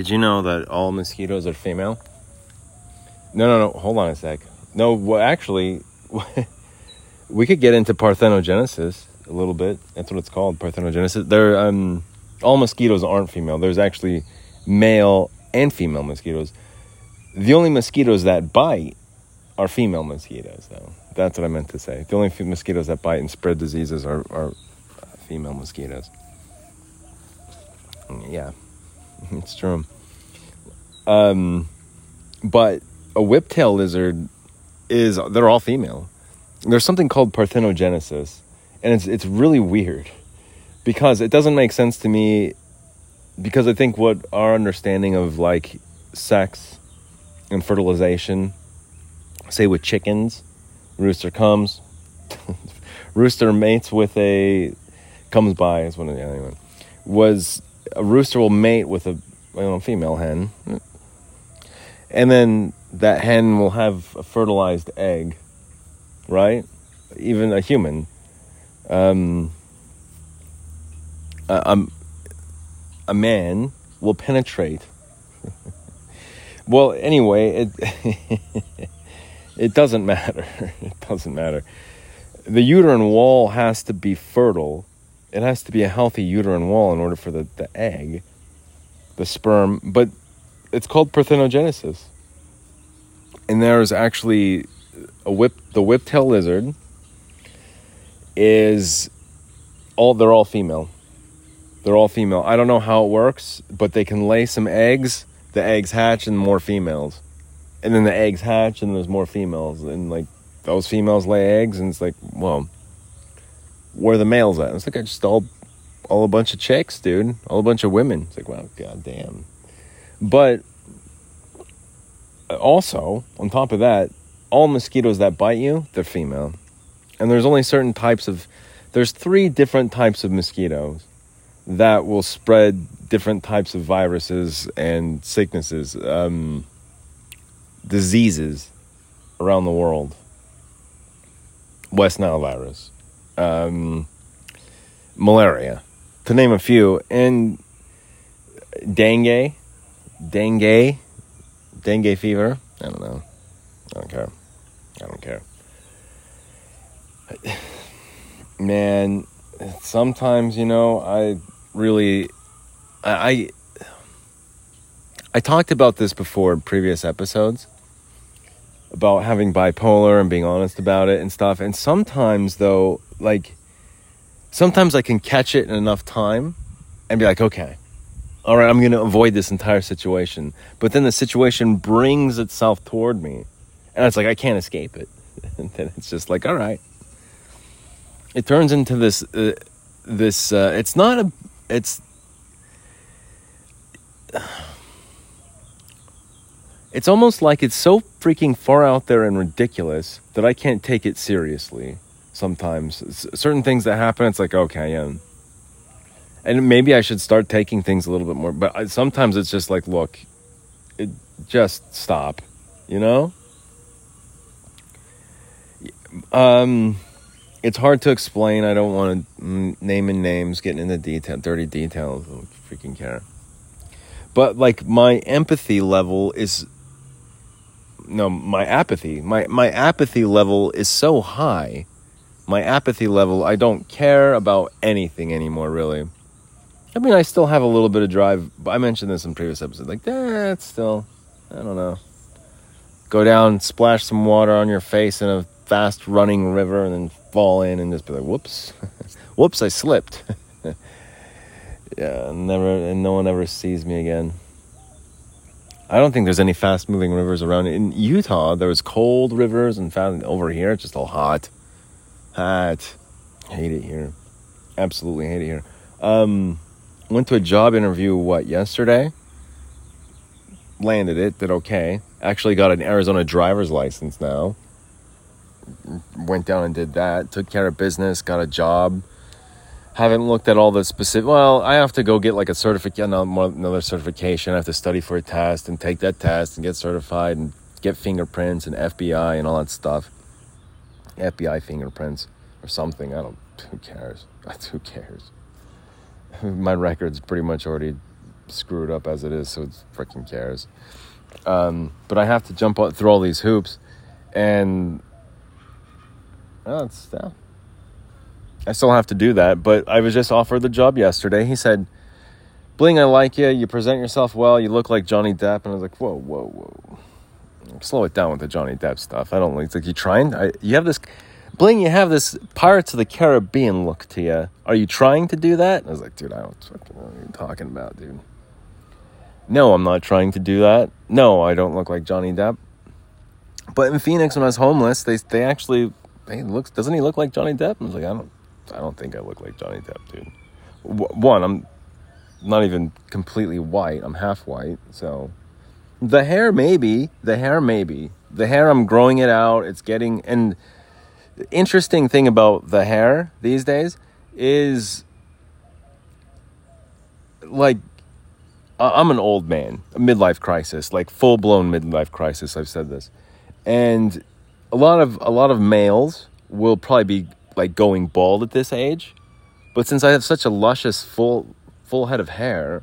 Did you know that all mosquitoes are female? No, no, no. Hold on a sec. No, well, actually, we could get into parthenogenesis a little bit. That's what it's called, parthenogenesis. There, um, all mosquitoes aren't female. There's actually male and female mosquitoes. The only mosquitoes that bite are female mosquitoes, though. That's what I meant to say. The only mosquitoes that bite and spread diseases are, are female mosquitoes. Yeah, it's true. Um, but a whiptail lizard is they're all female. There's something called parthenogenesis, and it's it's really weird because it doesn't make sense to me because I think what our understanding of like sex and fertilization, say with chickens, rooster comes, rooster mates with a comes by is one of the anyway was a rooster will mate with a you know, female hen, and then that hen will have a fertilized egg, right? Even a human. Um, a, a man will penetrate. well, anyway, it it doesn't matter. It doesn't matter. The uterine wall has to be fertile. It has to be a healthy uterine wall in order for the, the egg, the sperm, but it's called parthenogenesis. And there's actually a whip the whiptail lizard is all they're all female. They're all female. I don't know how it works, but they can lay some eggs, the eggs hatch and more females. And then the eggs hatch and there's more females and like those females lay eggs and it's like, well, where the males at? And it's like I just all all a bunch of chicks, dude. All a bunch of women. It's like, wow, goddamn. But also, on top of that, all mosquitoes that bite you, they're female. And there's only certain types of there's three different types of mosquitoes that will spread different types of viruses and sicknesses, um, diseases around the world. West Nile virus, um, malaria, to name a few, and dengue, dengue, dengue fever. I don't know. I don't care. I don't care. Man, sometimes you know I really I, I I talked about this before in previous episodes about having bipolar and being honest about it and stuff. And sometimes though, like sometimes I can catch it in enough time and be like, okay, all right, I'm going to avoid this entire situation. But then the situation brings itself toward me. And it's like, I can't escape it. and then it's just like, all right. It turns into this, uh, this, uh, it's not a, it's, it's almost like it's so freaking far out there and ridiculous that I can't take it seriously sometimes. certain things that happen, it's like, okay, yeah. And maybe I should start taking things a little bit more. But sometimes it's just like, look, it, just stop, you know? Um, it's hard to explain. I don't want to name and names, getting into detail, dirty details. I don't freaking care. But like my empathy level is no, my apathy. My my apathy level is so high. My apathy level, I don't care about anything anymore, really. I mean, I still have a little bit of drive. But I mentioned this in previous episodes. Like, eh, that's still, I don't know. Go down, splash some water on your face in a fast running river, and then fall in and just be like, whoops. whoops, I slipped. yeah, never, and no one ever sees me again. I don't think there's any fast moving rivers around. In Utah, there's cold rivers, and found over here it's just all hot. Hot. Hate it here. Absolutely hate it here. Um, went to a job interview, what, yesterday? Landed it, did okay. Actually got an Arizona driver's license now. Went down and did that. Took care of business, got a job haven't looked at all the specific. Well, I have to go get like a certificate, another certification. I have to study for a test and take that test and get certified and get fingerprints and FBI and all that stuff. FBI fingerprints or something. I don't. Who cares? Who cares? My record's pretty much already screwed up as it is, so it freaking cares. Um, but I have to jump through all these hoops, and it's yeah. I still have to do that. But I was just offered the job yesterday. He said, "Bling, I like you. You present yourself well. You look like Johnny Depp." And I was like, "Whoa, whoa, whoa." Slow it down with the Johnny Depp stuff. I don't like. Like you trying. I, you have this Bling, you have this Pirates of the Caribbean look to you. Are you trying to do that? I was like, dude, I don't fucking know what you're talking about, dude. No, I'm not trying to do that. No, I don't look like Johnny Depp. But in Phoenix, when I was homeless, they they actually hey, looks doesn't he look like Johnny Depp? I was like, I don't I don't think I look like Johnny Depp, dude. One, I'm not even completely white. I'm half white, so the hair maybe, the hair maybe, the hair. I'm growing it out. It's getting and interesting thing about the hair these days is like I'm an old man, a midlife crisis, like full blown midlife crisis. I've said this, and a lot of a lot of males will probably be like going bald at this age, but since I have such a luscious full full head of hair,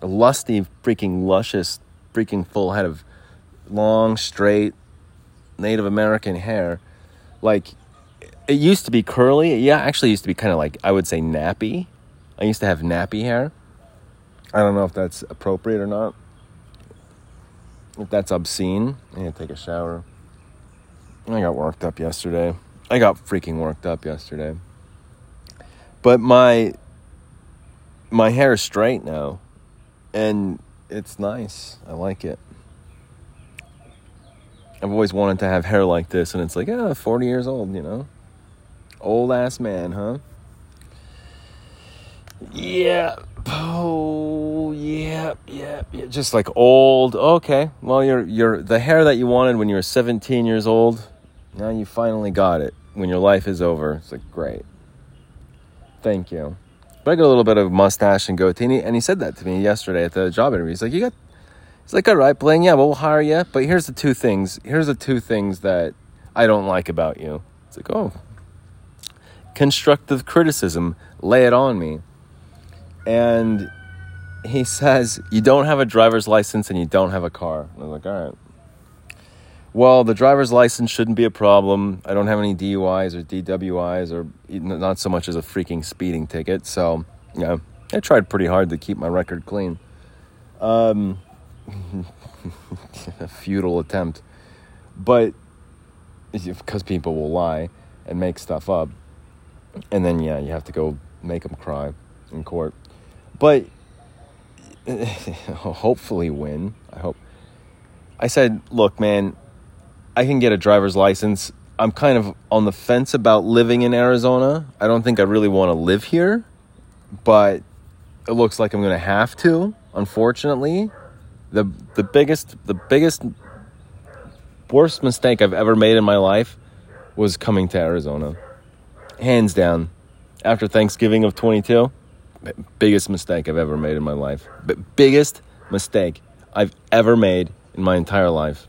a lusty freaking luscious freaking full head of long straight Native American hair, like it used to be curly. Yeah, actually used to be kind of like I would say nappy. I used to have nappy hair. I don't know if that's appropriate or not. If that's obscene, I need to take a shower. I got worked up yesterday. I got freaking worked up yesterday. But my my hair is straight now and it's nice. I like it. I've always wanted to have hair like this and it's like, ah, 40 years old, you know. Old ass man, huh? Yeah. Oh, yeah, yeah, yeah. Just like old. Okay. Well, you're you're the hair that you wanted when you were 17 years old. Now you finally got it when your life is over. It's like great. Thank you. But I got a little bit of mustache and goatee, and he, and he said that to me yesterday at the job interview. He's like, "You got." He's like, "All right, Blaine. Yeah, well, we'll hire you. But here's the two things. Here's the two things that I don't like about you." It's like, "Oh, constructive criticism, lay it on me. And he says, You don't have a driver's license and you don't have a car. I was like, All right. Well, the driver's license shouldn't be a problem. I don't have any DUIs or DWIs or not so much as a freaking speeding ticket. So, yeah, I tried pretty hard to keep my record clean. Um, a futile attempt. But because people will lie and make stuff up and then yeah, you have to go make them cry in court. But hopefully win. I hope. I said, look, man, I can get a driver's license. I'm kind of on the fence about living in Arizona. I don't think I really want to live here, but it looks like I'm going to have to, unfortunately. The the biggest the biggest worst mistake I've ever made in my life was coming to Arizona hands down, after Thanksgiving of 22, biggest mistake I've ever made in my life. B- biggest mistake I've ever made in my entire life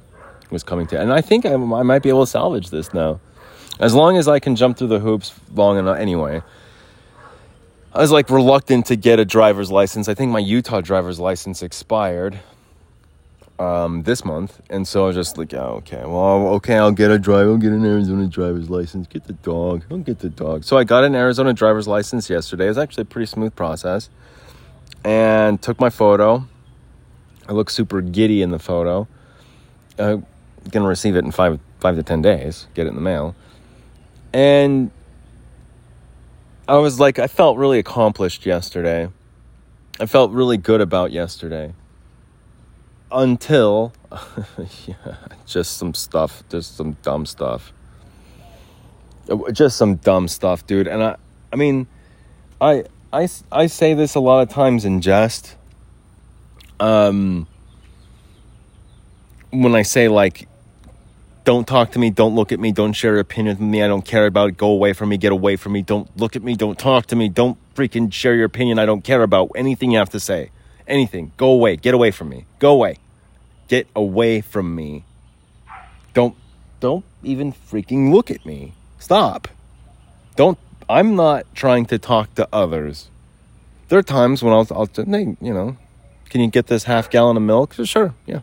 was coming to. And I think I, I might be able to salvage this now. As long as I can jump through the hoops long enough. Anyway, I was like reluctant to get a driver's license. I think my Utah driver's license expired um, this month, and so I was just like, oh, okay, well, okay, I'll get a drive, I'll get an Arizona driver's license, get the dog, I'll get the dog. So I got an Arizona driver's license yesterday. It was actually a pretty smooth process, and took my photo. I look super giddy in the photo. I'm gonna receive it in five five to ten days. Get it in the mail, and I was like, I felt really accomplished yesterday. I felt really good about yesterday until yeah, just some stuff, just some dumb stuff. Just some dumb stuff, dude. And I I mean, I I I say this a lot of times in jest. Um when I say like don't talk to me, don't look at me, don't share your opinion with me, I don't care about it, go away from me, get away from me, don't look at me, don't talk to me, don't freaking share your opinion, I don't care about anything you have to say. Anything. Go away, get away from me. Go away. Get away from me. Don't don't even freaking look at me. Stop. Don't I'm not trying to talk to others. There are times when I'll I'll you know, Can you get this half gallon of milk? Sure, yeah.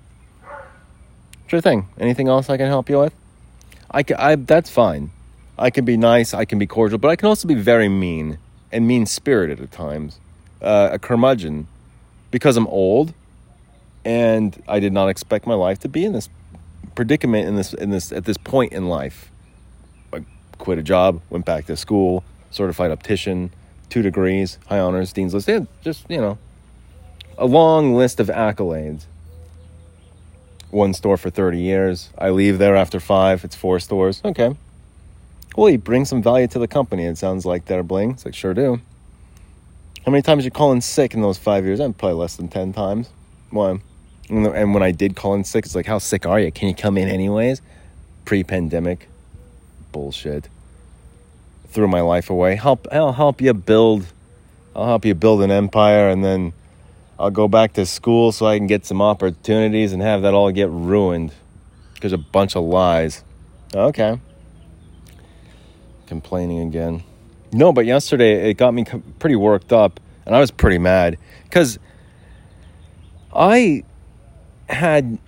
Sure thing. Anything else I can help you with? I, can, I that's fine. I can be nice, I can be cordial, but I can also be very mean and mean spirited at times. Uh, a curmudgeon because I'm old and I did not expect my life to be in this predicament in this in this at this point in life. I quit a job, went back to school, certified optician, two degrees, high honors, dean's list. Yeah, just you know, a long list of accolades. One store for 30 years. I leave there after five. It's four stores. Okay. Well, you bring some value to the company. It sounds like they're Bling. It's like, sure do. How many times you call in sick in those five years? I'm probably less than 10 times. Why? And when I did call in sick, it's like, how sick are you? Can you come in anyways? Pre pandemic. Bullshit. Threw my life away. Help, I'll help you build. I'll help you build an empire and then I'll go back to school so I can get some opportunities and have that all get ruined because a bunch of lies. Okay. Complaining again. No, but yesterday it got me pretty worked up and I was pretty mad because I had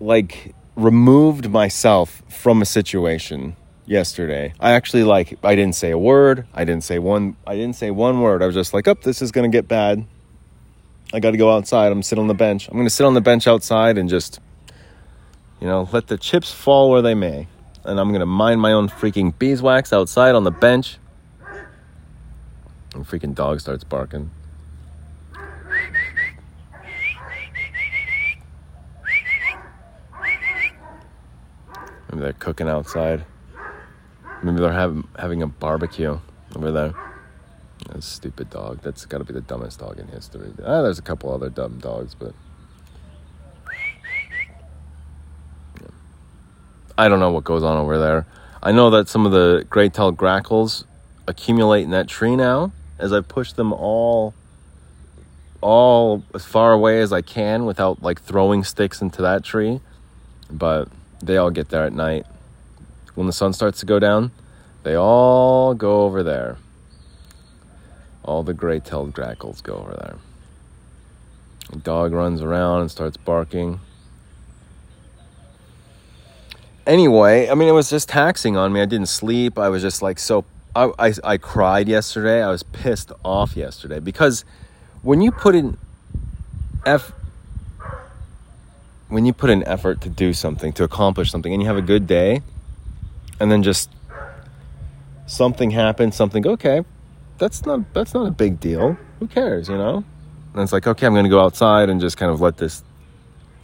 like removed myself from a situation yesterday. I actually like I didn't say a word. I didn't say one I didn't say one word. I was just like, "Up, oh, this is going to get bad." I got to go outside. I'm sitting on the bench. I'm going to sit on the bench outside and just, you know, let the chips fall where they may. And I'm going to mind my own freaking beeswax outside on the bench. And freaking dog starts barking. Maybe they're cooking outside. Maybe they're having having a barbecue over there. That stupid dog. That's got to be the dumbest dog in history. Ah, there's a couple other dumb dogs, but I don't know what goes on over there. I know that some of the great tailed grackles accumulate in that tree now. As I push them all, all as far away as I can without like throwing sticks into that tree, but they all get there at night. When the sun starts to go down, they all go over there all the great-tailed grackles go over there. The dog runs around and starts barking. Anyway, I mean, it was just taxing on me. I didn't sleep. I was just like so. I, I, I cried yesterday. I was pissed off yesterday because when you put in F when you put in effort to do something, to accomplish something, and you have a good day, and then just something happens, something okay, that's not that's not a big deal. Who cares, you know? And it's like, okay, I'm gonna go outside and just kind of let this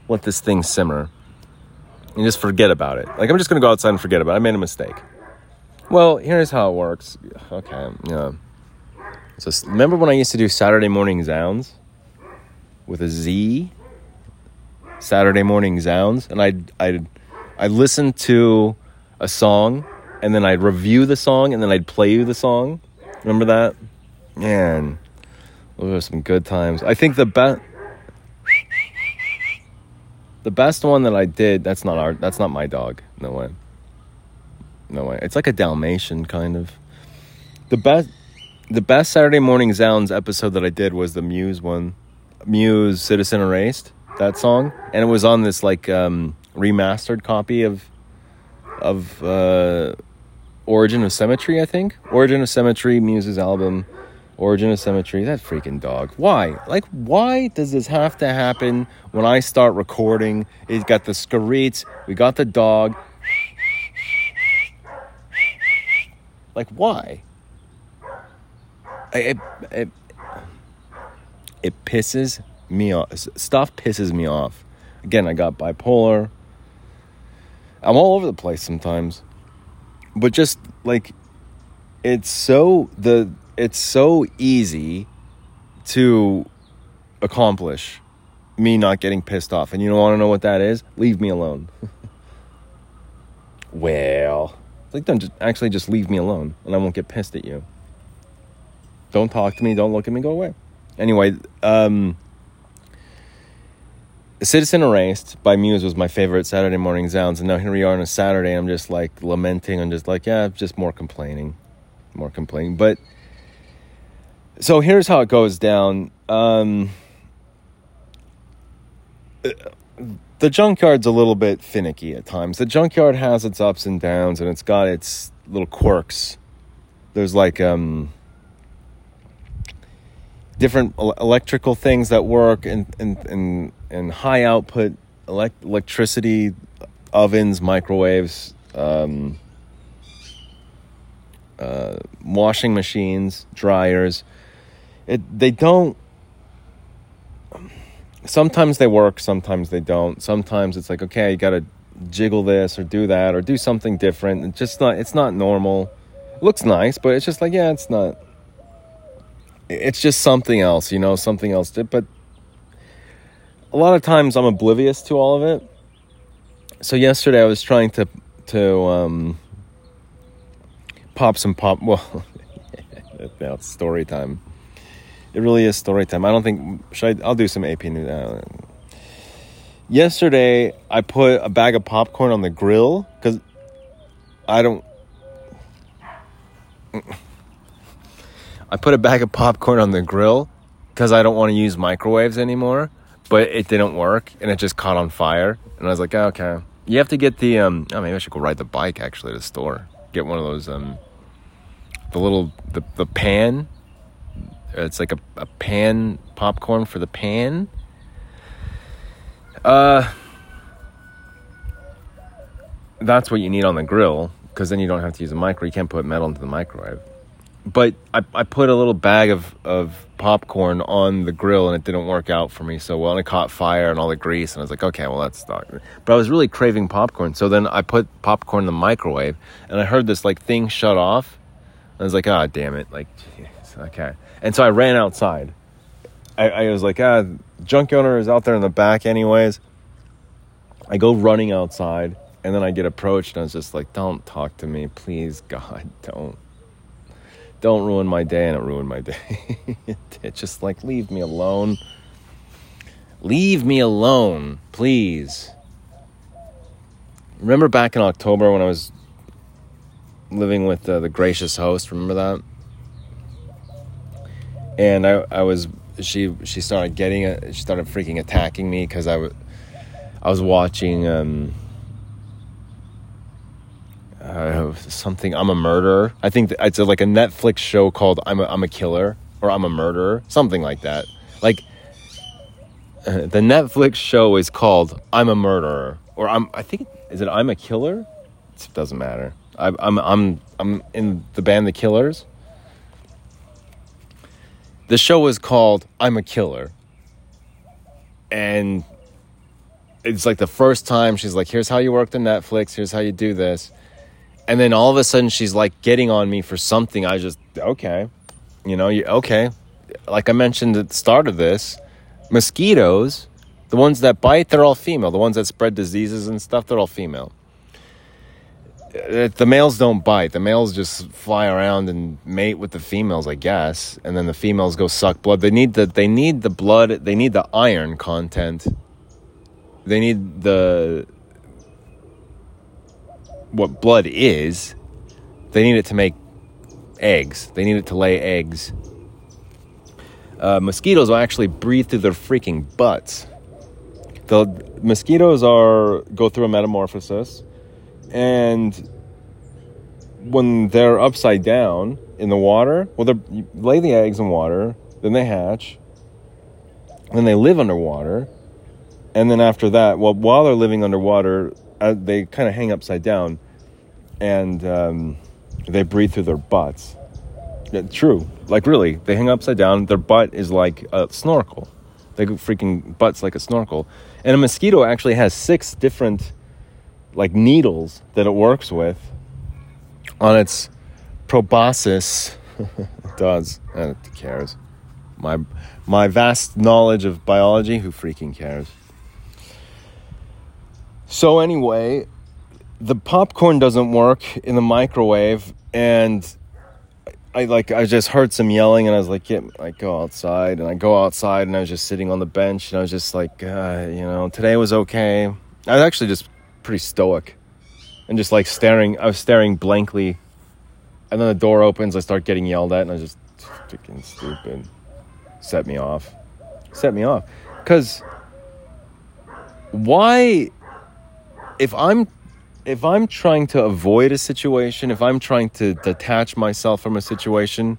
let this thing simmer. And just forget about it. Like I'm just gonna go outside and forget about it. I made a mistake. Well, here's how it works. Okay, yeah. So remember when I used to do Saturday morning zounds with a Z? Saturday morning zounds, and I'd I'd I listened to a song, and then I'd review the song, and then I'd play you the song Remember that? Man, those are some good times. I think the best the best one that I did, that's not our that's not my dog. No way. No way. It's like a Dalmatian kind of. The best the best Saturday morning Zounds episode that I did was the Muse one. Muse Citizen Erased, that song. And it was on this like um, remastered copy of of uh Origin of Symmetry, I think. Origin of Symmetry, Muse's album. Origin of Symmetry. That freaking dog. Why? Like, why does this have to happen when I start recording? It's got the screets. We got the dog. Like, why? It, it, it pisses me off. Stuff pisses me off. Again, I got bipolar. I'm all over the place sometimes but just like it's so the it's so easy to accomplish me not getting pissed off. And you don't want to know what that is? Leave me alone. well, like don't just actually just leave me alone and I won't get pissed at you. Don't talk to me, don't look at me, go away. Anyway, um Citizen Erased by Muse was my favorite Saturday morning zounds, and now here we are on a Saturday. I'm just like lamenting and just like, yeah, just more complaining, more complaining. But so here's how it goes down. Um, the junkyard's a little bit finicky at times. The junkyard has its ups and downs, and it's got its little quirks. There's like um, different electrical things that work, and and and, and high output elect- electricity ovens, microwaves, um, uh, washing machines, dryers. It they don't sometimes they work, sometimes they don't. Sometimes it's like, okay, you got to jiggle this or do that or do something different. It's just not it's not normal. It looks nice, but it's just like, yeah, it's not it's just something else, you know, something else. But a lot of times I'm oblivious to all of it. So yesterday I was trying to to um, pop some pop. Well, now it's story time. It really is story time. I don't think should I, I'll do some AP news. Uh, yesterday, I put a bag of popcorn on the grill because I don't. I put a bag of popcorn on the grill because I don't want to use microwaves anymore. But it didn't work, and it just caught on fire. And I was like, oh, okay. You have to get the um. Oh, maybe I should go ride the bike actually to the store. Get one of those um. The little the the pan it's like a, a pan popcorn for the pan. Uh, that's what you need on the grill because then you don't have to use a micro. You can't put metal into the microwave. But I, I put a little bag of, of popcorn on the grill and it didn't work out for me so well. And it caught fire and all the grease. And I was like, okay, well, that's not. But I was really craving popcorn. So then I put popcorn in the microwave and I heard this like thing shut off. And I was like, ah, oh, damn it. Like, geez, okay. And so I ran outside. I, I was like, ah, junk owner is out there in the back, anyways. I go running outside, and then I get approached, and I was just like, don't talk to me, please, God, don't. Don't ruin my day, and it ruined my day. it just like, leave me alone. Leave me alone, please. Remember back in October when I was living with uh, the gracious host? Remember that? and I, I was she she started getting it she started freaking attacking me because I was I was watching um, uh, something. I'm a murderer. I think it's a, like a Netflix show called I'm a, I'm a killer or I'm a murderer something like that. Like uh, the Netflix show is called I'm a murderer or I'm I think is it I'm a killer? It doesn't matter. I, I'm I'm I'm in the band The Killers. The show is called I'm a Killer. And it's like the first time she's like, here's how you work the Netflix, here's how you do this. And then all of a sudden she's like getting on me for something. I just, okay. You know, you, okay. Like I mentioned at the start of this, mosquitoes, the ones that bite, they're all female. The ones that spread diseases and stuff, they're all female. The males don't bite. The males just fly around and mate with the females, I guess, and then the females go suck blood. They need the they need the blood. They need the iron content. They need the what blood is. They need it to make eggs. They need it to lay eggs. Uh, mosquitoes will actually breathe through their freaking butts. The mosquitoes are go through a metamorphosis and when they're upside down in the water, well, they lay the eggs in water, then they hatch, then they live underwater, and then after that, well, while they're living underwater, uh, they kind of hang upside down, and um, they breathe through their butts. Yeah, true, like really, they hang upside down. Their butt is like a snorkel. They freaking butts like a snorkel, and a mosquito actually has six different like needles that it works with on its proboscis. it does. Who cares? My my vast knowledge of biology. Who freaking cares? So anyway, the popcorn doesn't work in the microwave, and I like I just heard some yelling, and I was like, "Get!" I go outside, and I go outside, and I was just sitting on the bench, and I was just like, uh, you know, today was okay. I was actually just pretty stoic and just like staring. I was staring blankly, and then the door opens. I start getting yelled at, and I just freaking stupid. Set me off. Set me off, because why if I'm if I'm trying to avoid a situation, if I'm trying to detach myself from a situation,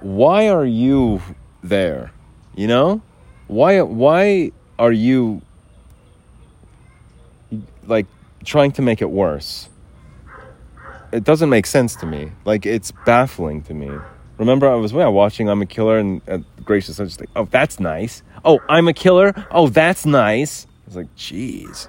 why are you there? You know? Why why are you like trying to make it worse? It doesn't make sense to me. Like it's baffling to me. Remember, I was yeah, watching I'm a Killer and uh, Gracious. I was just like, oh, that's nice. Oh, I'm a killer. Oh, that's nice. I was like, jeez.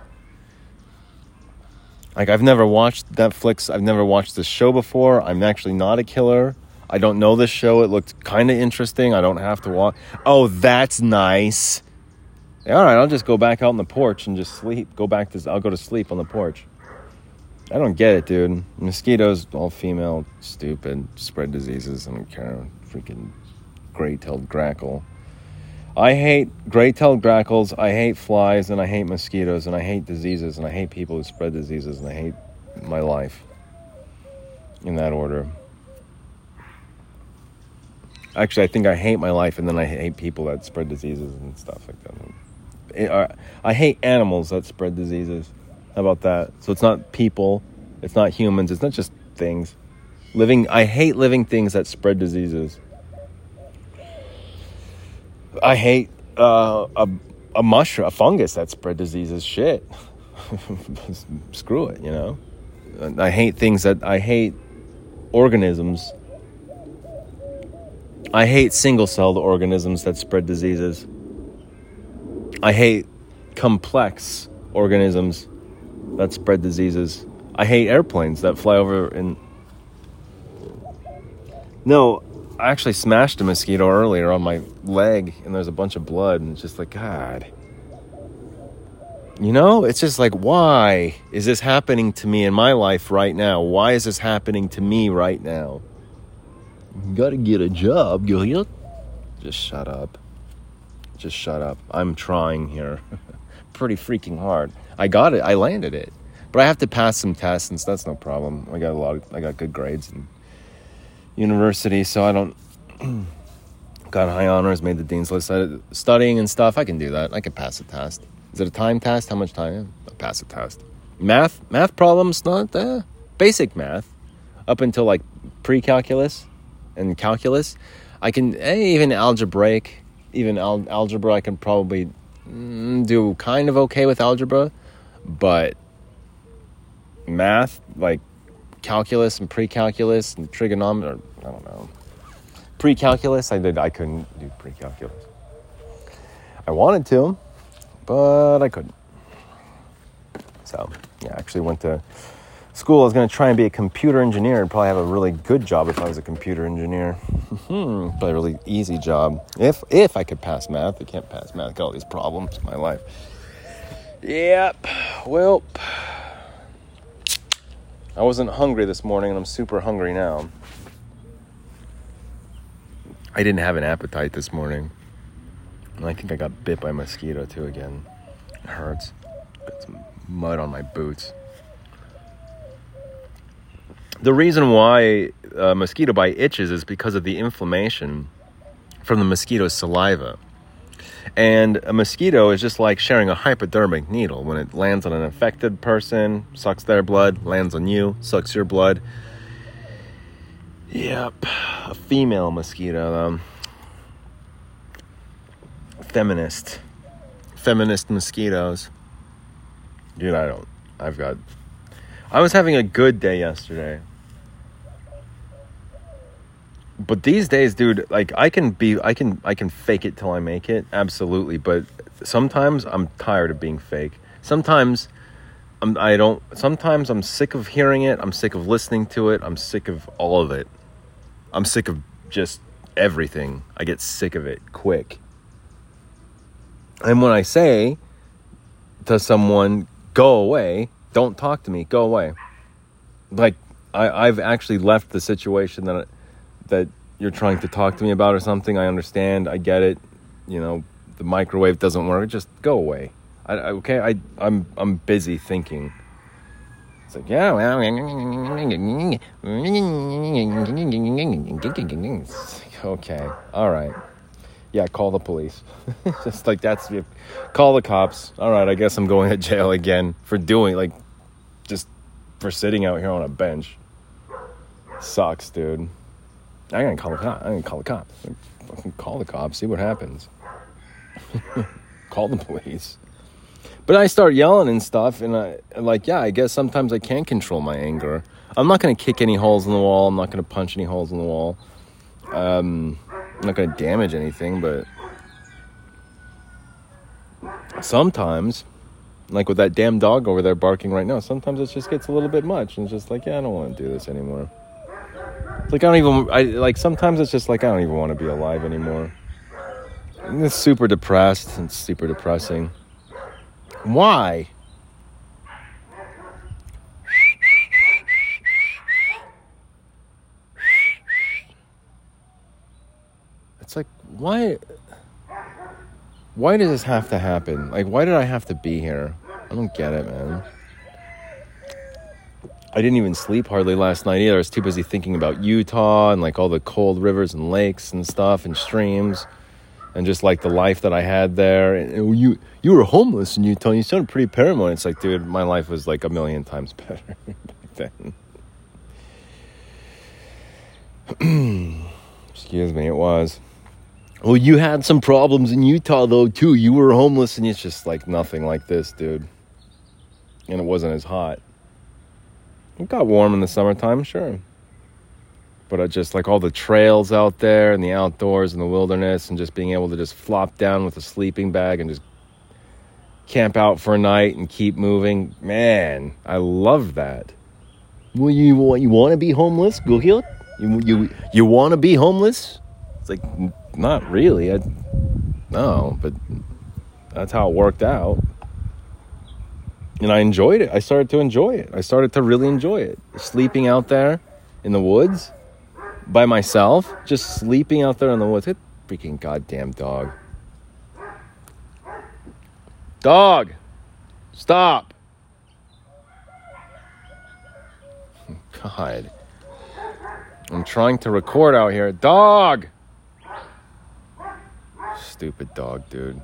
Like I've never watched Netflix. I've never watched this show before. I'm actually not a killer. I don't know this show. It looked kind of interesting. I don't have to watch. Oh, that's nice. all right, I'll just go back out on the porch and just sleep. Go back to. I'll go to sleep on the porch. I don't get it, dude. Mosquitoes, all female, stupid, spread diseases. I don't care. Freaking great-tailed grackle. I hate great-tailed grackles. I hate flies, and I hate mosquitoes, and I hate diseases, and I hate people who spread diseases, and I hate my life. In that order. Actually, I think I hate my life, and then I hate people that spread diseases and stuff like that. Uh, I hate animals that spread diseases. How about that? So it's not people, it's not humans, it's not just things. Living, I hate living things that spread diseases. I hate uh, a a mushroom, a fungus that spread diseases. Shit, screw it. You know, I hate things that I hate organisms. I hate single-celled organisms that spread diseases. I hate complex organisms that spread diseases. I hate airplanes that fly over and. No, I actually smashed a mosquito earlier on my leg, and there's a bunch of blood, and it's just like, God. You know, it's just like, why is this happening to me in my life right now? Why is this happening to me right now? You gotta get a job, Gilliot. Just shut up. Just shut up. I'm trying here. Pretty freaking hard. I got it. I landed it. But I have to pass some tests, and so that's no problem. I got a lot of, I got good grades in university, so I don't got high honors, made the dean's list. studying and stuff, I can do that. I can pass a test. Is it a time test? How much time? I'll pass a test. Math, math problems, not uh, basic math, up until like pre-calculus and calculus. I can eh, even algebraic, even al- algebra. I can probably mm, do kind of okay with algebra, but math like calculus and pre-calculus and trigonometry. I don't know. Pre-calculus, I did. I couldn't do pre-calculus. I wanted to, but I couldn't. So yeah, I actually went to school. I was going to try and be a computer engineer and probably have a really good job if I was a computer engineer. Hmm, probably a really easy job if if I could pass math. I can't pass math. Got all these problems in my life. Yep. Well. I wasn't hungry this morning and I'm super hungry now. I didn't have an appetite this morning. And I think I got bit by a mosquito too again. It hurts. Got some mud on my boots. The reason why uh, mosquito bite itches is because of the inflammation from the mosquito's saliva. And a mosquito is just like sharing a hypodermic needle. When it lands on an infected person, sucks their blood, lands on you, sucks your blood. Yep, a female mosquito. Um, feminist. Feminist mosquitoes. Dude, I don't. I've got. I was having a good day yesterday but these days dude like i can be i can i can fake it till i make it absolutely but sometimes i'm tired of being fake sometimes I'm, i don't sometimes i'm sick of hearing it i'm sick of listening to it i'm sick of all of it i'm sick of just everything i get sick of it quick and when i say to someone go away don't talk to me go away like I, i've actually left the situation that that you're trying to talk to me about or something. I understand. I get it. You know, the microwave doesn't work. Just go away. I, okay, I I'm I'm busy thinking. It's like yeah, okay, all right. yeah, call the police. just like that's call the cops. All right, I guess I'm going to jail again for doing like just for sitting out here on a bench. Sucks, dude. I'm gonna call the cop. I'm gonna call the cops. Call the cops. See what happens. call the police. But I start yelling and stuff, and I like, yeah, I guess sometimes I can't control my anger. I'm not gonna kick any holes in the wall. I'm not gonna punch any holes in the wall. Um, I'm not gonna damage anything, but sometimes, like with that damn dog over there barking right now, sometimes it just gets a little bit much, and it's just like, yeah, I don't want to do this anymore. It's like I don't even. I like sometimes it's just like I don't even want to be alive anymore. It's super depressed. It's super depressing. Why? It's like, why? Why does this have to happen? Like, why did I have to be here? I don't get it, man. I didn't even sleep hardly last night either. I was too busy thinking about Utah and like all the cold rivers and lakes and stuff and streams and just like the life that I had there. And you you were homeless in Utah. You sounded pretty paranoid. It's like, dude, my life was like a million times better back then. Excuse me, it was. Well, you had some problems in Utah though too. You were homeless, and it's just like nothing like this, dude. And it wasn't as hot. It got warm in the summertime, sure but uh, just like all the trails out there and the outdoors and the wilderness and just being able to just flop down with a sleeping bag and just camp out for a night and keep moving. Man, I love that. Well, you want you want to be homeless? Go here. You you you want to be homeless? It's like not really. I no, but that's how it worked out. And I enjoyed it. I started to enjoy it. I started to really enjoy it. Sleeping out there in the woods by myself, just sleeping out there in the woods. Hit freaking goddamn dog. Dog, stop. God. I'm trying to record out here. Dog! Stupid dog, dude.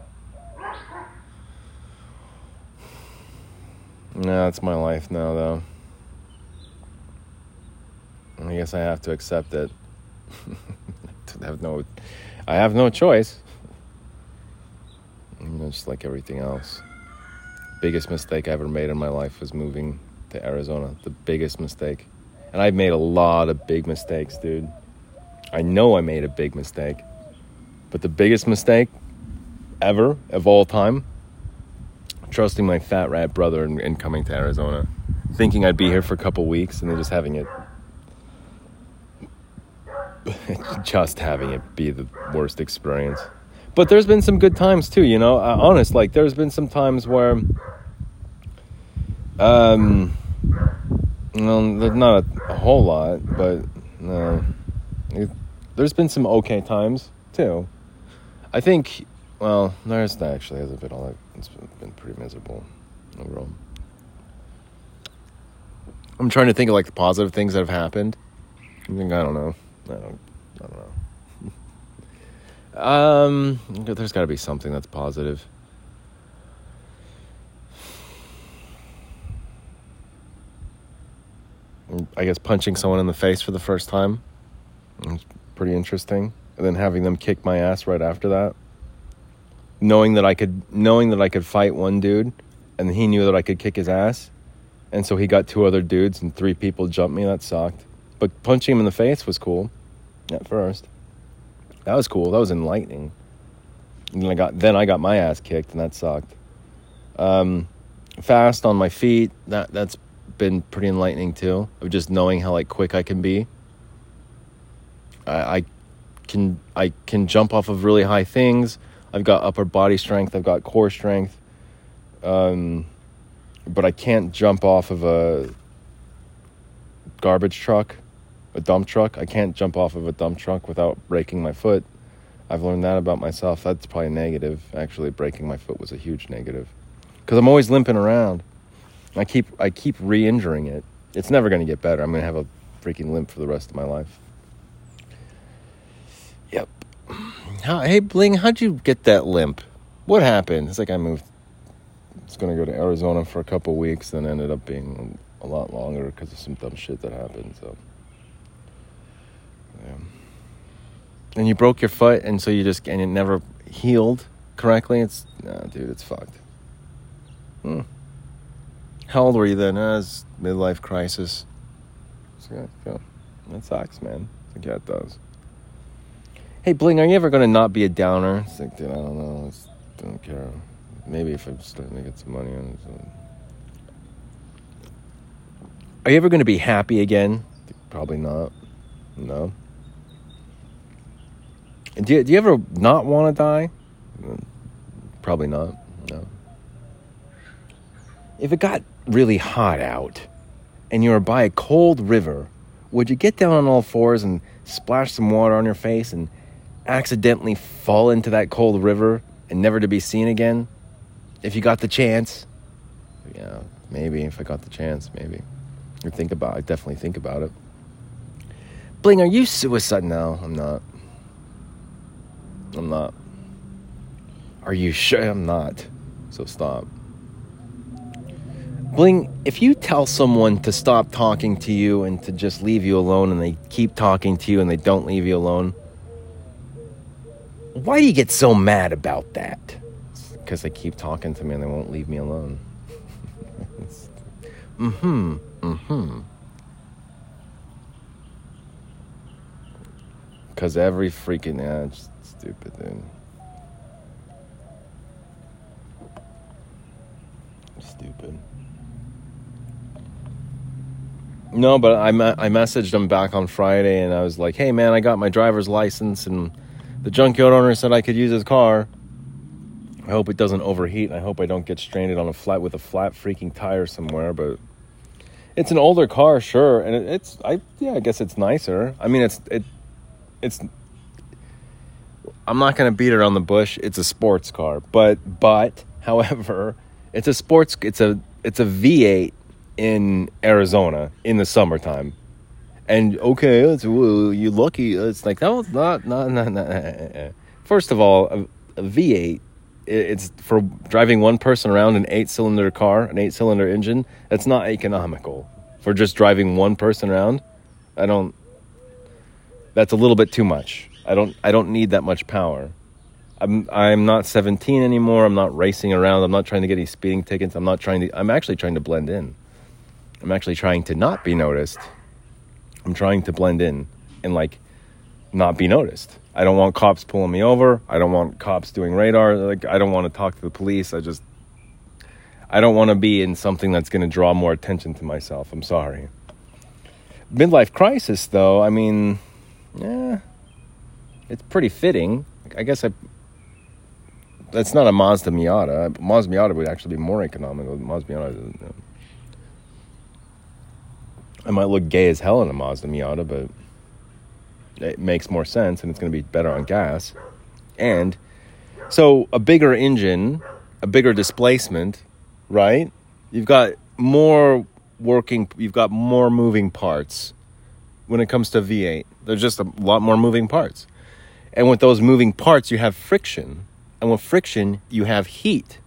Nah, that's my life now, though. I guess I have to accept it. I have no, I have no choice. just like everything else. Biggest mistake I ever made in my life was moving to Arizona. The biggest mistake. And I've made a lot of big mistakes, dude. I know I made a big mistake. But the biggest mistake ever of all time, trusting my fat rat brother and coming to Arizona. Thinking I'd be here for a couple weeks and then just having it just having it be the worst experience. But there's been some good times too, you know. Uh, honest, like there's been some times where, um, well, there's not a, a whole lot, but no, it, there's been some okay times too. I think, well, there's actually hasn't been all that. It's been pretty miserable overall. I'm trying to think of like the positive things that have happened. I think I don't know. I don't, I don't know. Um, there's got to be something that's positive. I guess punching someone in the face for the first time was pretty interesting, and then having them kick my ass right after that. Knowing that I could, knowing that I could fight one dude, and he knew that I could kick his ass, and so he got two other dudes and three people jumped me. That sucked. But punching him in the face was cool at first. That was cool. That was enlightening. And then I got then I got my ass kicked, and that sucked. Um, fast on my feet. That that's been pretty enlightening too. Of just knowing how like quick I can be. I, I can I can jump off of really high things. I've got upper body strength. I've got core strength. Um, but I can't jump off of a garbage truck a dump truck. I can't jump off of a dump truck without breaking my foot. I've learned that about myself. That's probably negative. Actually, breaking my foot was a huge negative because I'm always limping around. I keep I keep re-injuring it. It's never going to get better. I'm going to have a freaking limp for the rest of my life. Yep. How, hey, Bling, how'd you get that limp? What happened? It's like I moved. It's going to go to Arizona for a couple weeks, then ended up being a lot longer because of some dumb shit that happened. So, yeah. And you broke your foot, and so you just and it never healed correctly. It's nah, dude, it's fucked. Hmm. How old were you then? Uh, it's midlife crisis. So, yeah, that sucks, man. Like, yeah, it does. Hey, Bling, are you ever to not be a downer? It's like, dude, I don't know. I don't care. Maybe if I start making some money on it. Are you ever to be happy again? Probably not. No. Do you, do you ever not want to die? Probably not. No. If it got really hot out and you were by a cold river, would you get down on all fours and splash some water on your face and accidentally fall into that cold river and never to be seen again? If you got the chance. Yeah, maybe. If I got the chance, maybe. Or think about it. Definitely think about it. Bling, are you suicide? No, I'm not. I'm not. Are you sure? I'm not. So stop. Bling, if you tell someone to stop talking to you and to just leave you alone and they keep talking to you and they don't leave you alone, why do you get so mad about that? Because they keep talking to me and they won't leave me alone. mm hmm. Mm hmm. Because every freaking. Yeah, it's stupid, dude. Stupid. No, but I, I messaged him back on Friday and I was like, hey man, I got my driver's license and the junkyard owner said I could use his car. I hope it doesn't overheat. And I hope I don't get stranded on a flat with a flat freaking tire somewhere, but it's an older car, sure, and it, it's I yeah, I guess it's nicer. I mean, it's it it's I'm not going to beat around the bush. It's a sports car, but but however, it's a sports it's a it's a V8 in Arizona in the summertime. And okay, it's, you lucky. It's like no, not not not. not. Eh, eh, eh, First of all, a a V8 it's for driving one person around an eight cylinder car, an eight cylinder engine. That's not economical for just driving one person around. I don't. That's a little bit too much. I don't. I don't need that much power. I'm. I'm not 17 anymore. I'm not racing around. I'm not trying to get any speeding tickets. I'm not trying to. I'm actually trying to blend in. I'm actually trying to not be noticed. I'm trying to blend in and like not be noticed. I don't want cops pulling me over. I don't want cops doing radar. Like I don't want to talk to the police. I just I don't want to be in something that's going to draw more attention to myself. I'm sorry. Midlife crisis though, I mean, yeah. It's pretty fitting. I guess I that's not a Mazda Miata. Mazda Miata would actually be more economical. Mazda Miata you know, I might look gay as hell in a Mazda Miata, but it makes more sense and it's going to be better on gas. And so a bigger engine, a bigger displacement, right? You've got more working, you've got more moving parts when it comes to V8. There's just a lot more moving parts. And with those moving parts, you have friction. And with friction, you have heat.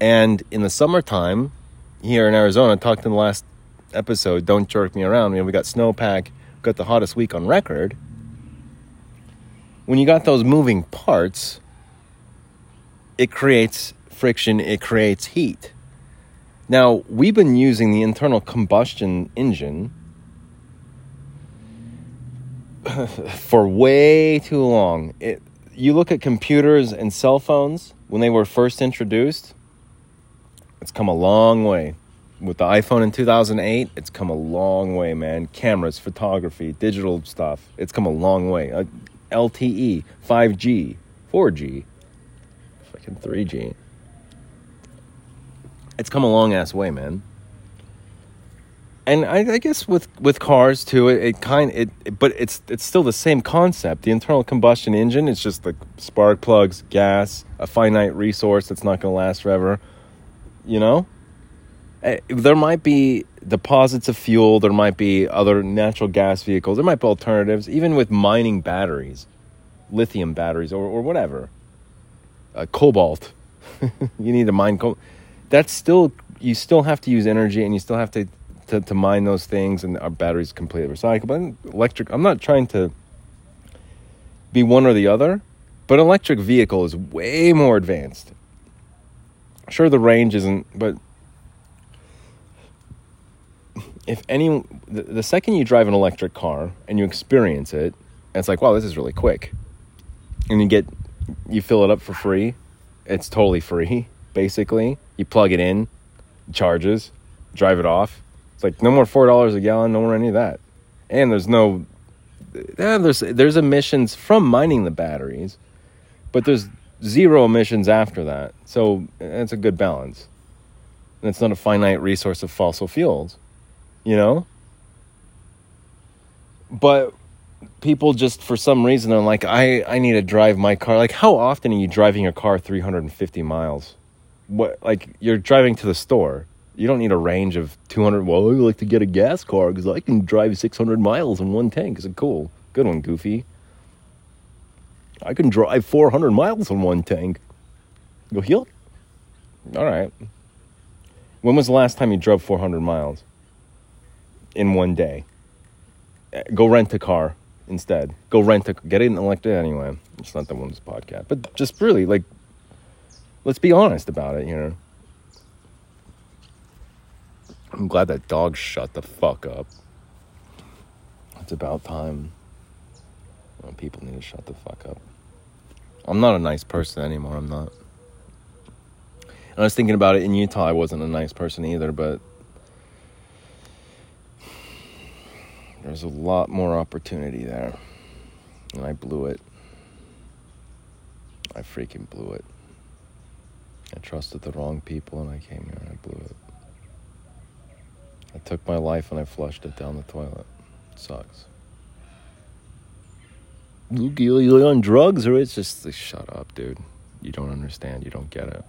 And in the summertime, here in Arizona, I talked in the last episode, Don't Jerk Me Around, you know, we got snowpack, got the hottest week on record. When you got those moving parts, it creates friction, it creates heat. Now, we've been using the internal combustion engine for way too long. It, you look at computers and cell phones when they were first introduced, it's come a long way with the iPhone in 2008, it's come a long way, man. Cameras, photography, digital stuff, it's come a long way. LTE, 5G, 4G, fucking 3G. It's come a long ass way, man. And I, I guess with, with cars too, it, it kind it, it, but it's it's still the same concept. The internal combustion engine, it's just like spark plugs, gas, a finite resource that's not going to last forever. You know, Eh, there might be deposits of fuel, there might be other natural gas vehicles, there might be alternatives, even with mining batteries. lithium batteries or, or whatever, uh, cobalt. you need to mine cobalt. That's still you still have to use energy and you still have to to, to mine those things and our batteries completely recyclable. But electric, I'm not trying to be one or the other, but electric vehicle is way more advanced. Sure, the range isn't, but if any, the, the second you drive an electric car and you experience it, it's like, wow, this is really quick. And you get, you fill it up for free. It's totally free, basically. You plug it in, charges, drive it off. It's like no more four dollars a gallon, no more any of that. And there's no, yeah, there's there's emissions from mining the batteries, but there's zero emissions after that. So it's a good balance. And it's not a finite resource of fossil fuels, you know? But people just for some reason are like, I, I need to drive my car. Like, how often are you driving your car 350 miles? What, like, you're driving to the store. You don't need a range of 200. Well, I like to get a gas car because I can drive 600 miles in one tank. Is it cool? Good one, Goofy. I can drive 400 miles in one tank. Go heal. All right. When was the last time you drove 400 miles in one day? Uh, go rent a car instead. Go rent a get it elected anyway. It's not the one's podcast, but just really like, let's be honest about it. You know. I'm glad that dog shut the fuck up. It's about time. People need to shut the fuck up. I'm not a nice person anymore. I'm not. And I was thinking about it in Utah. I wasn't a nice person either, but there's a lot more opportunity there. And I blew it. I freaking blew it. I trusted the wrong people and I came here and I blew it. Took my life and I flushed it down the toilet. It sucks. Luke, you on drugs or it's just like, shut up, dude. You don't understand. You don't get it.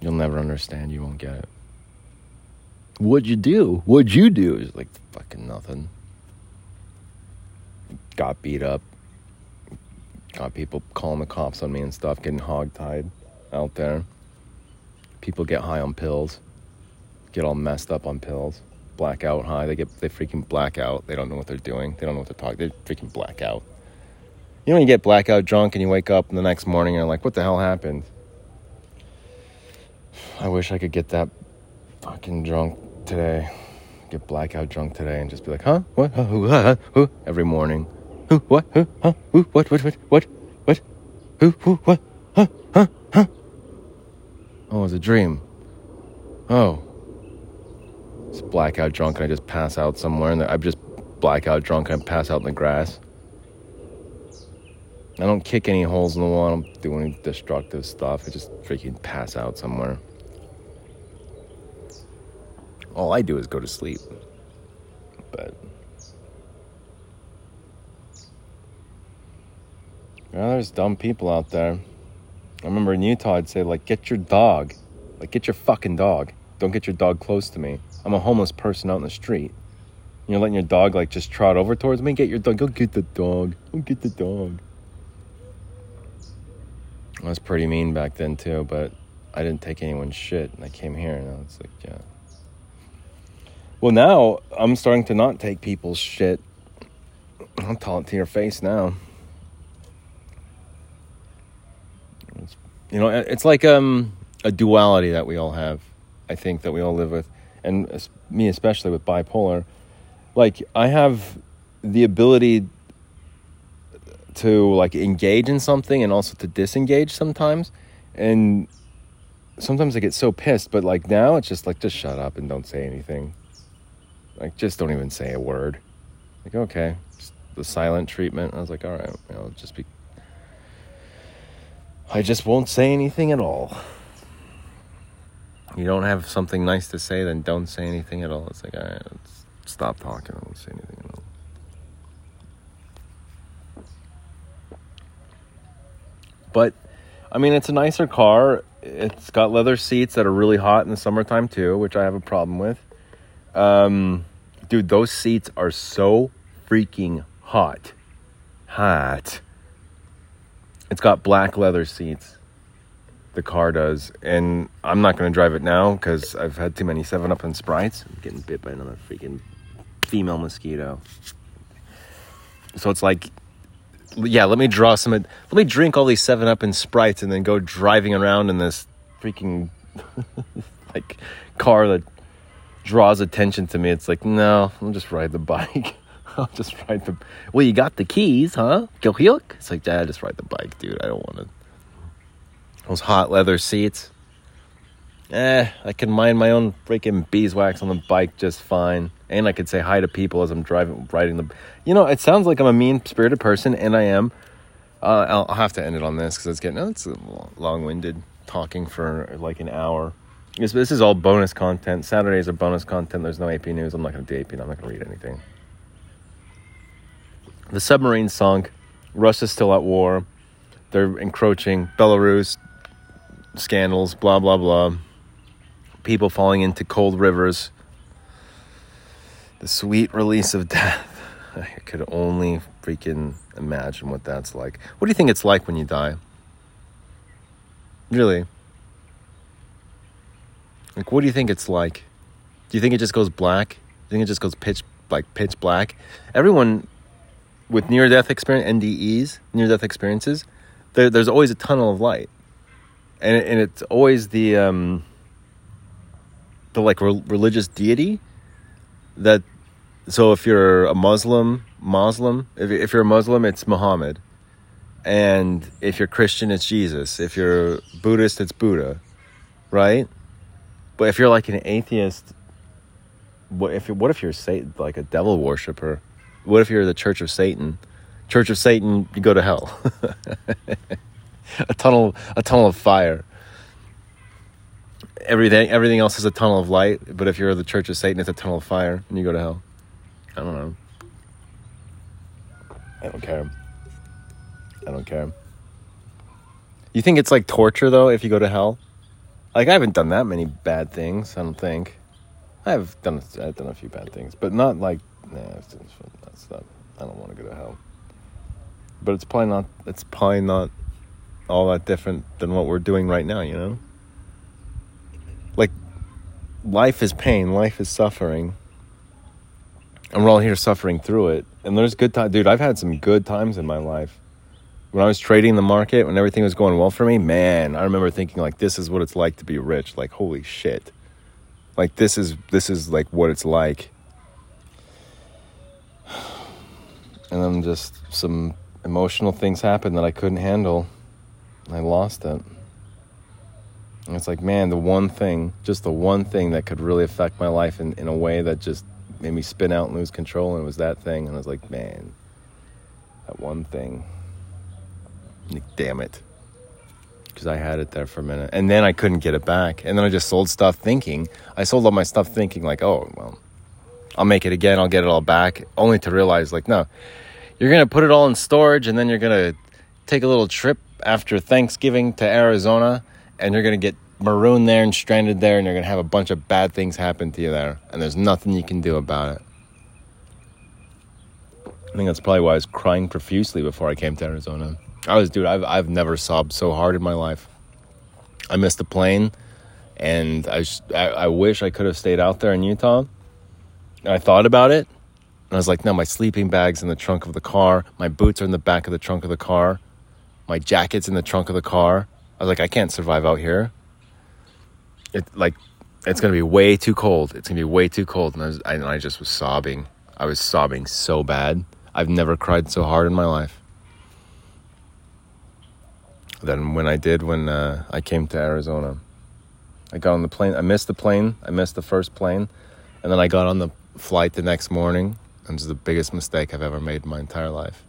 You'll never understand. You won't get it. What'd you do? What'd you do? It's like fucking nothing. Got beat up. Got people calling the cops on me and stuff, getting hogtied out there. People get high on pills, get all messed up on pills, blackout high. They get they freaking blackout. They don't know what they're doing. They don't know what they're talking. They freaking blackout. You know, when you get blackout drunk and you wake up the next morning and you're like, what the hell happened? I wish I could get that fucking drunk today. Get blackout drunk today and just be like, huh? What? Who? Huh? Who? Every morning. Who? What? Who? Huh? Who? What? What? What? What? What? Who? Who? What? Huh? Huh? Huh? Oh, it was a dream. Oh. It's blackout drunk and I just pass out somewhere and I just blackout drunk and I pass out in the grass. I don't kick any holes in the wall. I don't do any destructive stuff. I just freaking pass out somewhere. All I do is go to sleep. But. Yeah, there's dumb people out there. I remember in Utah, I'd say, like, get your dog. Like, get your fucking dog. Don't get your dog close to me. I'm a homeless person out in the street. You're letting your dog, like, just trot over towards me. Get your dog. Go get the dog. Go get the dog. I was pretty mean back then too, but I didn't take anyone's shit. And I came here and I was like, yeah. Well, now I'm starting to not take people's shit. Tell it to your face now. It's, you know, it's like um, a duality that we all have. I think that we all live with, and me especially with bipolar. Like I have the ability to like engage in something and also to disengage sometimes. And sometimes I get so pissed, but like now it's just like just shut up and don't say anything. Like just don't even say a word. Like okay, the silent treatment. I was like, all right, i'll just be. I just won't say anything at all. You don't have something nice to say, then don't say anything at all. It's like, all right, stop talking. I won't say anything at all. But I mean, it's a nicer car. It's got leather seats that are really hot in the summertime too, which I have a problem with. Um, dude, those seats are so freaking hot. Hot. It's got black leather seats. The car does, and I'm not going to drive it now because I've had too many Seven Up and Sprites. I'm getting bit by another freaking female mosquito. So it's like, yeah, let me draw some. Let me drink all these Seven Up and Sprites, and then go driving around in this freaking like car that draws attention to me. It's like, no, I'll just ride the bike. I'll just ride the. Well, you got the keys, huh? Go. It's like, Dad, just ride the bike, dude. I don't want to those hot leather seats. Eh, I can mind my own freaking beeswax on the bike just fine. And I could say hi to people as I'm driving, riding the. You know, it sounds like I'm a mean spirited person, and I am. Uh, I'll, I'll, have to end it on this because it's getting. It's long winded talking for like an hour. This, this is all bonus content. Saturdays are bonus content. There's no AP news. I'm not going to do AP. I'm not going to read anything. The submarine sunk. Russia's still at war. They're encroaching. Belarus scandals, blah, blah, blah. People falling into cold rivers. The sweet release of death. I could only freaking imagine what that's like. What do you think it's like when you die? Really? Like, what do you think it's like? Do you think it just goes black? Do you think it just goes pitch like pitch black? Everyone with near death experience, NDEs, near death experiences, there, there's always a tunnel of light and and it's always the um, the like re- religious deity that. So if you're a Muslim, Muslim, if if you're a Muslim, it's Muhammad, and if you're Christian, it's Jesus. If you're Buddhist, it's Buddha, right? But if you're like an atheist, what if what if you're Satan, like a devil worshiper? What if you're the Church of Satan? Church of Satan, you go to hell. a tunnel a tunnel of fire. Everything everything else is a tunnel of light, but if you're the Church of Satan, it's a tunnel of fire, and you go to hell. I don't know. I don't care. I don't care. You think it's like torture though if you go to hell? Like I haven't done that many bad things. I don't think. I've done I've done a few bad things, but not like nah. Not. I don't want to go to hell. But it's probably not. It's probably not all that different than what we're doing right now, you know? Like, life is pain, life is suffering. And we're all here suffering through it. And there's good times. Dude, I've had some good times in my life. When I was trading the market, when everything was going well for me, man, I remember thinking, like, this is what it's like to be rich. Like, holy shit. Like, this is, this is like what it's like. And then just some emotional things happened that I couldn't handle I lost it. And it's like, man, the one thing, just the one thing that could really affect my life in, in a way that just made me spin out and lose control, and it was that thing. And I was like, man, that one thing. Damn it. Because I had it there for a minute. And then I couldn't get it back. And then I just sold stuff thinking, I sold all my stuff thinking, like, oh, well, I'll make it again, I'll get it all back. Only to realize, like, no, you're going to put it all in storage and then you're going to take a little trip after Thanksgiving to Arizona, and you're going to get marooned there and stranded there, and you're going to have a bunch of bad things happen to you there, and there's nothing you can do about it. I think that's probably why I was crying profusely before I came to Arizona. I was, dude, I've, I've never sobbed so hard in my life. I missed the plane, and I, I, I wish I could have stayed out there in Utah. I thought about it, and I was like, no, my sleeping bag's in the trunk of the car, my boots are in the back of the trunk of the car my jacket's in the trunk of the car. I was like, I can't survive out here. It like it's gonna be way too cold. It's gonna be way too cold, and I, was, I, and I just was sobbing. I was sobbing so bad. I've never cried so hard in my life. Then when I did, when uh, I came to Arizona, I got on the plane. I missed the plane. I missed the first plane, and then I got on the flight the next morning. And it's the biggest mistake I've ever made in my entire life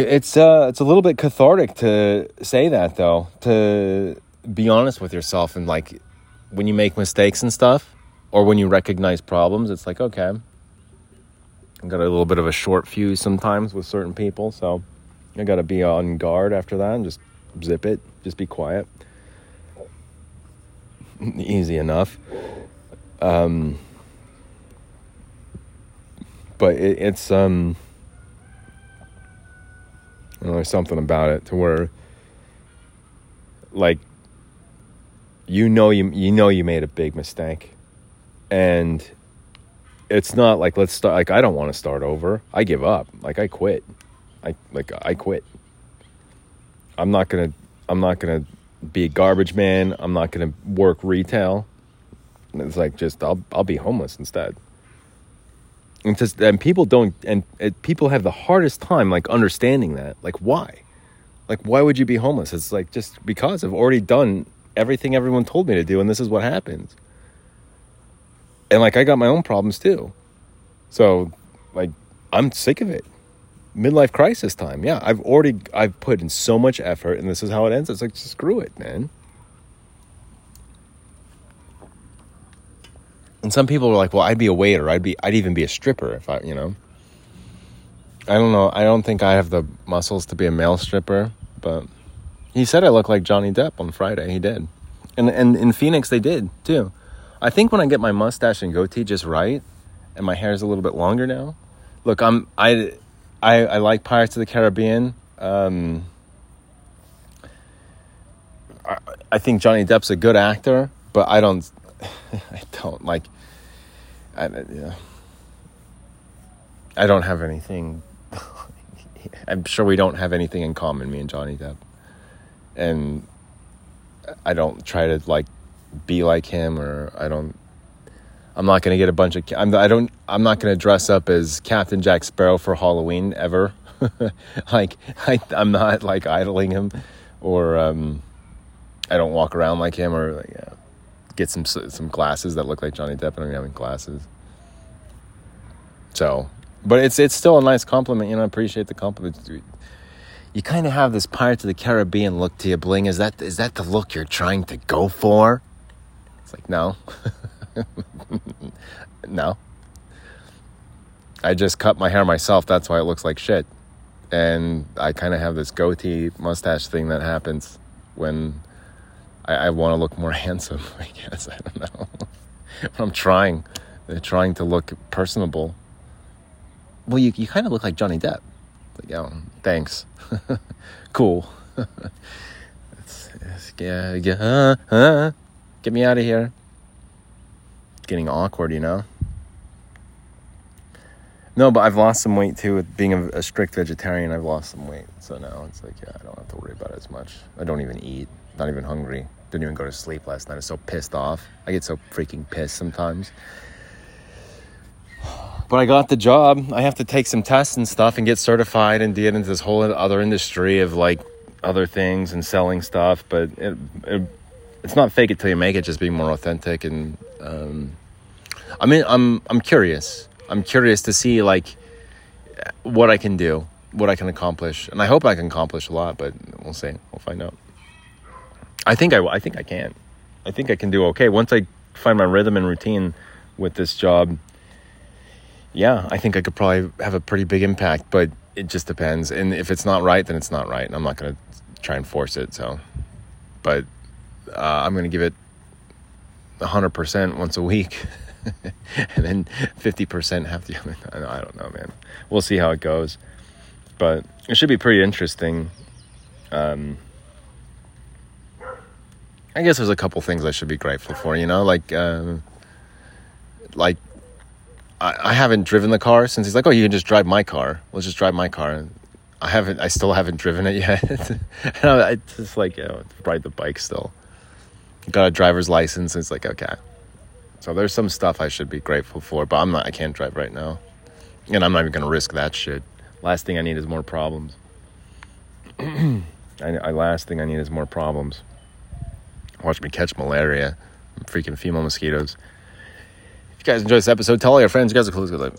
it's uh, it's a little bit cathartic to say that though. To be honest with yourself and like when you make mistakes and stuff, or when you recognize problems, it's like okay, I got a little bit of a short fuse sometimes with certain people, so I got to be on guard after that and just zip it, just be quiet. Easy enough. Um, but it, it's um Know, there's something about it to where, like, you know you you know you made a big mistake, and it's not like let's start. Like I don't want to start over. I give up. Like I quit. I like I quit. I'm not gonna. I'm not gonna be a garbage man. I'm not gonna work retail. It's like just I'll I'll be homeless instead. And just and people don't and it, people have the hardest time like understanding that. Like why? Like why would you be homeless? It's like just because I've already done everything everyone told me to do and this is what happens. And like I got my own problems too. So like I'm sick of it. Midlife crisis time. Yeah, I've already I've put in so much effort and this is how it ends. It's like screw it, man. And some people were like, "Well, I'd be a waiter. I'd be I'd even be a stripper if I, you know." I don't know. I don't think I have the muscles to be a male stripper, but he said I look like Johnny Depp on Friday. He did. And and in Phoenix they did, too. I think when I get my mustache and goatee just right and my hair is a little bit longer now. Look, I'm I I, I like Pirates of the Caribbean. Um, I, I think Johnny Depp's a good actor, but I don't I don't like I, yeah. I don't have anything. I'm sure we don't have anything in common, me and Johnny Depp. And I don't try to like be like him, or I don't. I'm not gonna get a bunch of. I'm. I don't. I'm not gonna dress up as Captain Jack Sparrow for Halloween ever. like I, I'm not like idling him, or um, I don't walk around like him, or like, yeah get some some glasses that look like Johnny Depp. I don't even have glasses. So, but it's it's still a nice compliment. You know, I appreciate the compliment. You kind of have this Pirates of the Caribbean look to you, Bling. Is that is that the look you're trying to go for? It's like no, no. I just cut my hair myself. That's why it looks like shit. And I kind of have this goatee mustache thing that happens when I, I want to look more handsome. I guess I don't know. I'm trying, They're trying to look personable. Well, you you kind of look like Johnny Depp. Like, oh, thanks. cool. it's, it's, yeah, yeah, uh, uh, get me out of here. Getting awkward, you know. No, but I've lost some weight too with being a, a, strict vegetarian. I've lost some weight, so now it's like yeah, I don't have to worry about it as much. I don't even eat. Not even hungry. Didn't even go to sleep last night. I was so pissed off. I get so freaking pissed sometimes. But I got the job. I have to take some tests and stuff and get certified and get into this whole other industry of like other things and selling stuff. But it, it, it's not fake it till you make it. Just being more authentic and um, I mean, I'm I'm curious. I'm curious to see like what I can do, what I can accomplish, and I hope I can accomplish a lot. But we'll see. We'll find out. I think I, I think I can. I think I can do okay once I find my rhythm and routine with this job. Yeah, I think I could probably have a pretty big impact, but it just depends. And if it's not right, then it's not right. And I'm not to try and force it. So, but uh, I'm to give it 100% once a week. and then 50% half the other. I don't know, man. We'll see how it goes. But it should be pretty interesting. Um, I guess there's a couple things I should be grateful for. You know, like uh, like I, I haven't driven the car since he's like, oh, you can just drive my car. Let's just drive my car. I haven't. I still haven't driven it yet. and I, I just like you know, ride the bike still. Got a driver's license. it's like okay. So there's some stuff I should be grateful for, but I'm not. I can't drive right now, and I'm not even gonna risk that shit. Last thing I need is more problems. I, I last thing I need is more problems watch me catch malaria, freaking female mosquitoes. If you guys enjoyed this episode, tell all your friends. You guys are cool. Good